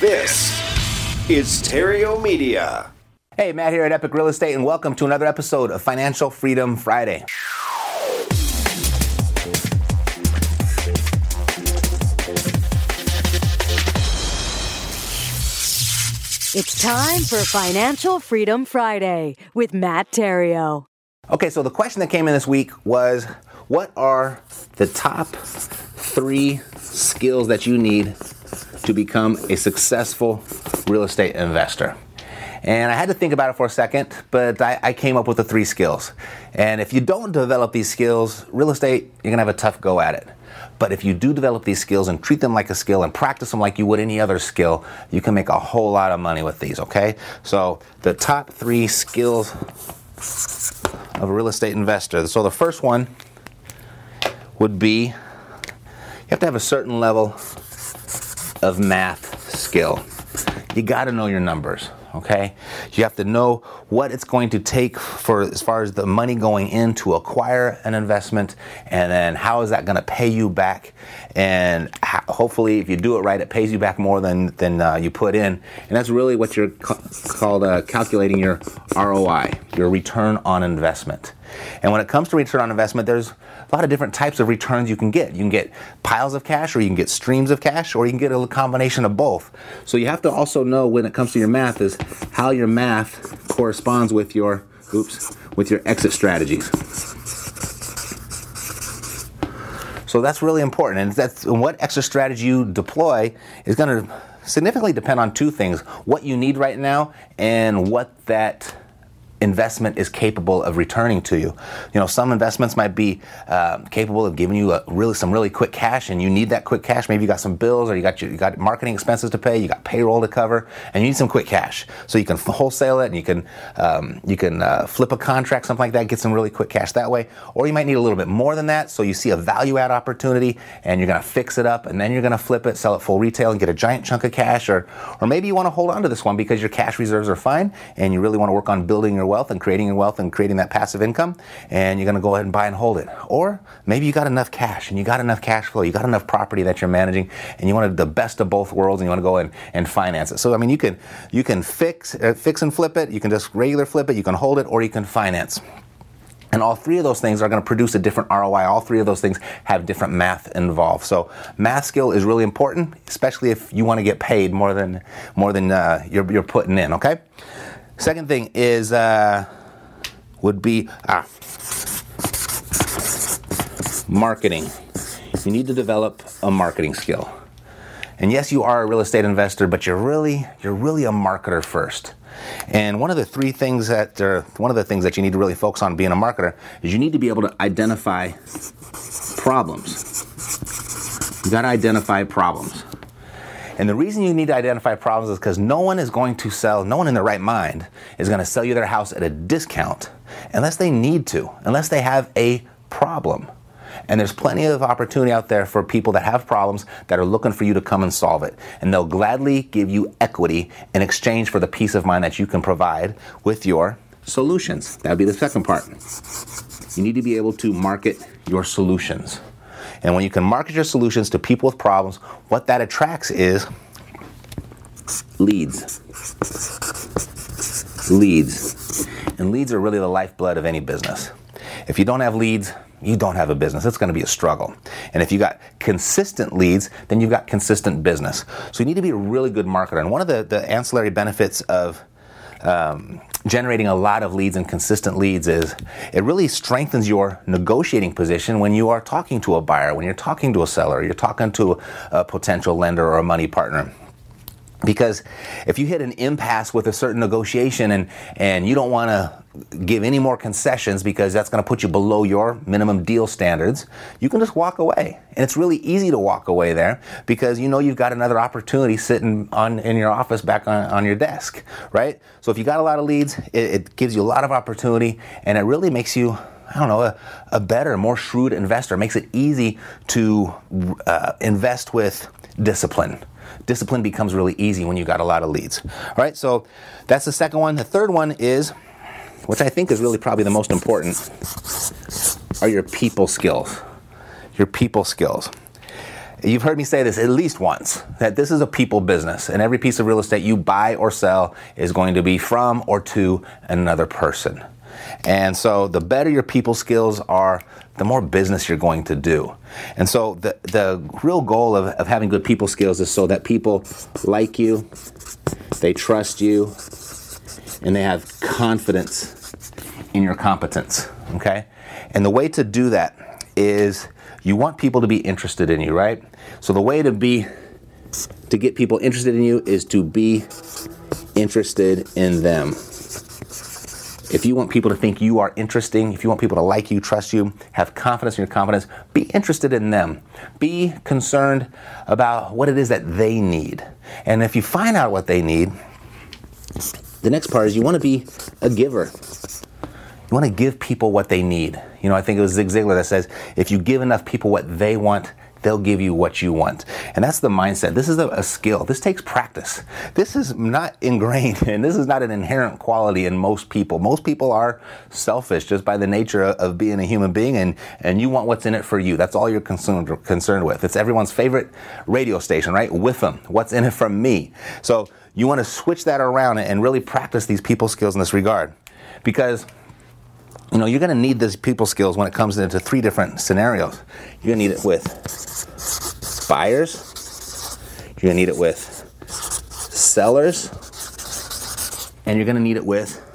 This is Theriault Media. Hey, Matt here at Epic Real Estate, and welcome to another episode of Financial Freedom Friday. It's time for Financial Freedom Friday with Matt Theriault. Okay, so the question that came in this week was what are the top three skills that you need to become a successful real estate investor? And I had to think about it for a second, but I, I, came up with the three skills. And if you don't develop these skills, real estate, you're gonna have a tough go at it. But if you do develop these skills and treat them like a skill and practice them like you would any other skill, you can make a whole lot of money with these, okay? So the top three skills of a real estate investor. So the first one would be you have to have a certain level of math skill. You got to know your numbers okay? You have to know what it's going to take for as far as the money going in to acquire an investment and then how is that going to pay you back and hopefully if you do it right it pays you back more than than uh, you put in and that's really what you're ca- called uh, calculating your ROI, your return on investment. And when it comes to return on investment, there's a lot of different types of returns you can get. You can get piles of cash, or you can get streams of cash, or you can get a combination of both. So you have to also know when it comes to your math is how your math corresponds with your oops with your exit strategies. So that's really important, and that's and what extra strategy you deploy is going to significantly depend on two things: what you need right now and what that investment is capable of returning to you. You know, some investments might be uh, capable of giving you a really some really quick cash, and you need that quick cash. Maybe you got some bills, or you got your, you got marketing expenses to pay, you got payroll to cover, and you need some quick cash. So you can wholesale it, and you can um, you can uh, flip a contract, something like that, get some really quick cash that way. Or you might need a little bit more than that. So you see a value add opportunity, and you're going to fix it up, and then you're going to flip it, sell it full retail, and get a giant chunk of cash. Or or maybe you want to hold on to this one because your cash reserves are fine, and you really want to work on building your wealth and creating your wealth and creating that passive income, and you're going to go ahead and buy and hold it. Or maybe you got enough cash and you got enough cash flow, you got enough property that you're managing, and you wanted the best of both worlds, and you want to go and, and finance it. So I mean, you can you can fix uh, fix and flip it, you can just regular flip it, you can hold it, or you can finance. And all three of those things are going to produce a different ROI. All three of those things have different math involved. So math skill is really important, especially if you want to get paid more than more than uh, you're, you're putting in. Okay. Second thing is uh, would be ah, marketing. You need to develop a marketing skill. And yes, you are a real estate investor, but you're really you're really a marketer first. And one of the three things that one of the things that you need to really focus on being a marketer is you need to be able to identify problems. You got to identify problems. And the reason you need to identify problems is because no one is going to sell, no one in their right mind is going to sell you their house at a discount unless they need to, unless they have a problem. And there's plenty of opportunity out there for people that have problems that are looking for you to come and solve it. And they'll gladly give you equity in exchange for the peace of mind that you can provide with your solutions. That would be the second part. You need to be able to market your solutions. And when you can market your solutions to people with problems, what that attracts is leads. Leads. And leads are really the lifeblood of any business. If you don't have leads, you don't have a business. It's going to be a struggle. And if you got consistent leads, then you've got consistent business. So you need to be a really good marketer. And one of the, the ancillary benefits of um, generating a lot of leads and consistent leads is it really strengthens your negotiating position when you are talking to a buyer, when you're talking to a seller, you're talking to a potential lender or a money partner. Because if you hit an impasse with a certain negotiation and, and you don't want to give any more concessions because that's going to put you below your minimum deal standards, you can just walk away. And it's really easy to walk away there because you know you've got another opportunity sitting on in your office back on, on your desk, right? So if you got a lot of leads, it, it gives you a lot of opportunity and it really makes you I don't know, a, a, better, more shrewd investor. Makes it easy to uh, invest with discipline discipline becomes really easy when you got a lot of leads. All right, so that's the second one. The third one is, which I think is really probably the most important, are your people skills. Your people skills. You've heard me say this at least once that this is a people business, and every piece of real estate you buy or sell is going to be from or to another person. And so the better your people skills are, the more business you're going to do. And so the, the real goal of, of having good people skills is so that people like you, they trust you, and they have confidence in your competence. Okay? And the way to do that is you want people to be interested in you, right? So the way to be to get people interested in you is to be interested in them. If you want people to think you are interesting, if you want people to like you, trust you, have confidence in your confidence, be interested in them. Be concerned about what it is that they need. And if you find out what they need, the next part is you want to be a giver. You want to give people what they need. You know, I think it was Zig Ziglar that says, if you give enough people what they want, they'll give you what you want. And that's the mindset. This is a, a, skill. This takes practice. This is not ingrained and this is not an inherent quality in most people. Most people are selfish just by the nature of, of being a human being and, and you want what's in it for you. That's all you're concerned, concerned with. It's everyone's favorite radio station, right? With them. What's in it for me? So you want to switch that around and really practice these people skills in this regard. Because you know, you're going to need these people skills when it comes into three different scenarios. You're going to need it with buyers, you're going to need it with sellers, and you're going to need it with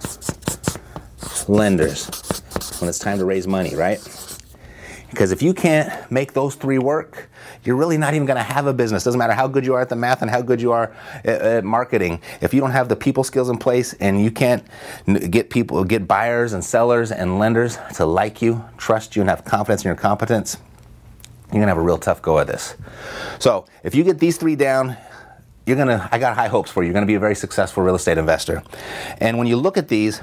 lenders when it's time to raise money, right? Because if you can't make those three work, you're really not even going to have a business. Doesn't matter how good you are at the math and how good you are at, at, marketing. If you don't have the people skills in place and you can't get people, get buyers and sellers and lenders to like you, trust you, and have confidence in your competence, you're going to have a real tough go at this. So if you get these three down, you're gonna i got high hopes for you. You're gonna be a very successful real estate investor. And when you look at these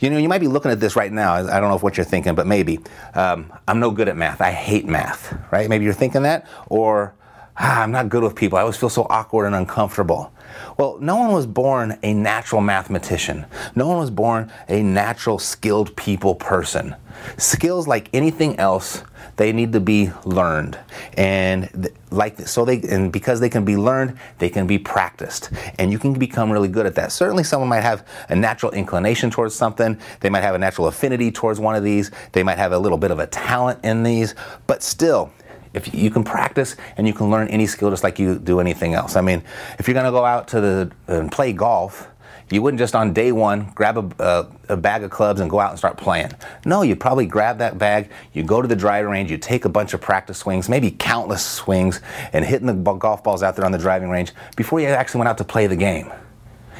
you know you might be looking at this right now i don't know what you're thinking but maybe um, i'm no good at math. I hate math right? Maybe you're thinking that or ah, i'm not good with people i always feel so awkward and uncomfortable well, no one was born a natural mathematician. No one was born a natural skilled people person. Skills like anything else, they need to be learned. And like so they and because they can be learned, they can be practiced. And you can become really good at that. Certainly someone might have a natural inclination towards something. They might have a natural affinity towards one of these. They might have a little bit of a talent in these, but still if you can practice and you can learn any skill just like you do anything else. I mean, if you're going to go out to the and play golf, you wouldn't just on day one grab a, a, a, bag of clubs and go out and start playing. No, you'd probably grab that bag, you go to the driving range, you take a bunch of practice swings, maybe countless swings, and hitting the golf balls out there on the driving range before you actually went out to play the game.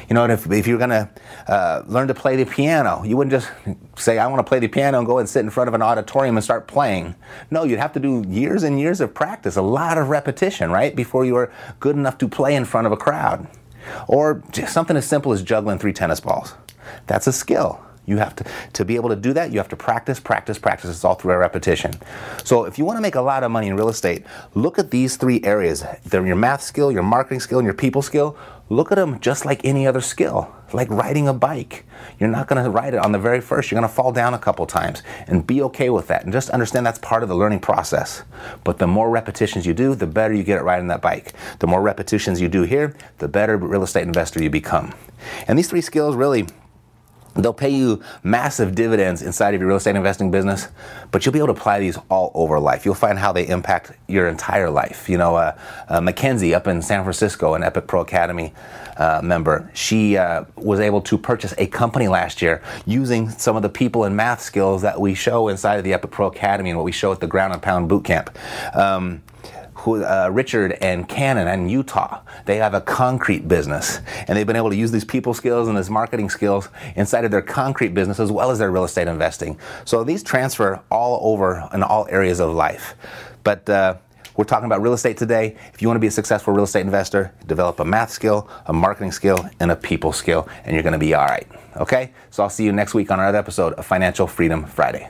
You know, if, if you're going to uh, learn to play the piano, you wouldn't just say, I want to play the piano and go and sit in front of an auditorium and start playing. No, you'd have to do years and years of practice, a lot of repetition, right, before you were good enough to play in front of a crowd. Or something as simple as juggling three tennis balls. That's a skill. You have to, to be able to do that, you have to practice, practice, practice. It's all through repetition. So if you want to make a lot of money in real estate, look at these three areas. They're your math skill, your marketing skill, and your people skill. Look at them just like any other skill, like riding a bike. You're not going to ride it on the very first. You're going to fall down a couple times and be okay with that. And just understand that's part of the learning process. But the more repetitions you do, the better you get at riding that bike. The more repetitions you do here, the better real estate investor you become. And these three skills really They'll pay you massive dividends inside of your real estate investing business, but you'll be able to apply these all over life. You'll find how they impact your entire life. You know, uh, uh, Mackenzie up in San Francisco, an Epic Pro Academy uh, member, she uh, was able to purchase a company last year using some of the people and math skills that we show inside of the Epic Pro Academy and what we show at the Ground and Pound Boot Camp. Um, uh, Richard and Cannon and Utah. They have a concrete business, and they've been able to use these people skills and these marketing skills inside of their concrete business as well as their real estate investing. So these transfer all over in all areas of life. But uh, we're talking about real estate today. If you want to be a successful real estate investor, develop a math skill, a marketing skill, and a people skill, and you're going to be all right. Okay? So I'll see you next week on another episode of Financial Freedom Friday.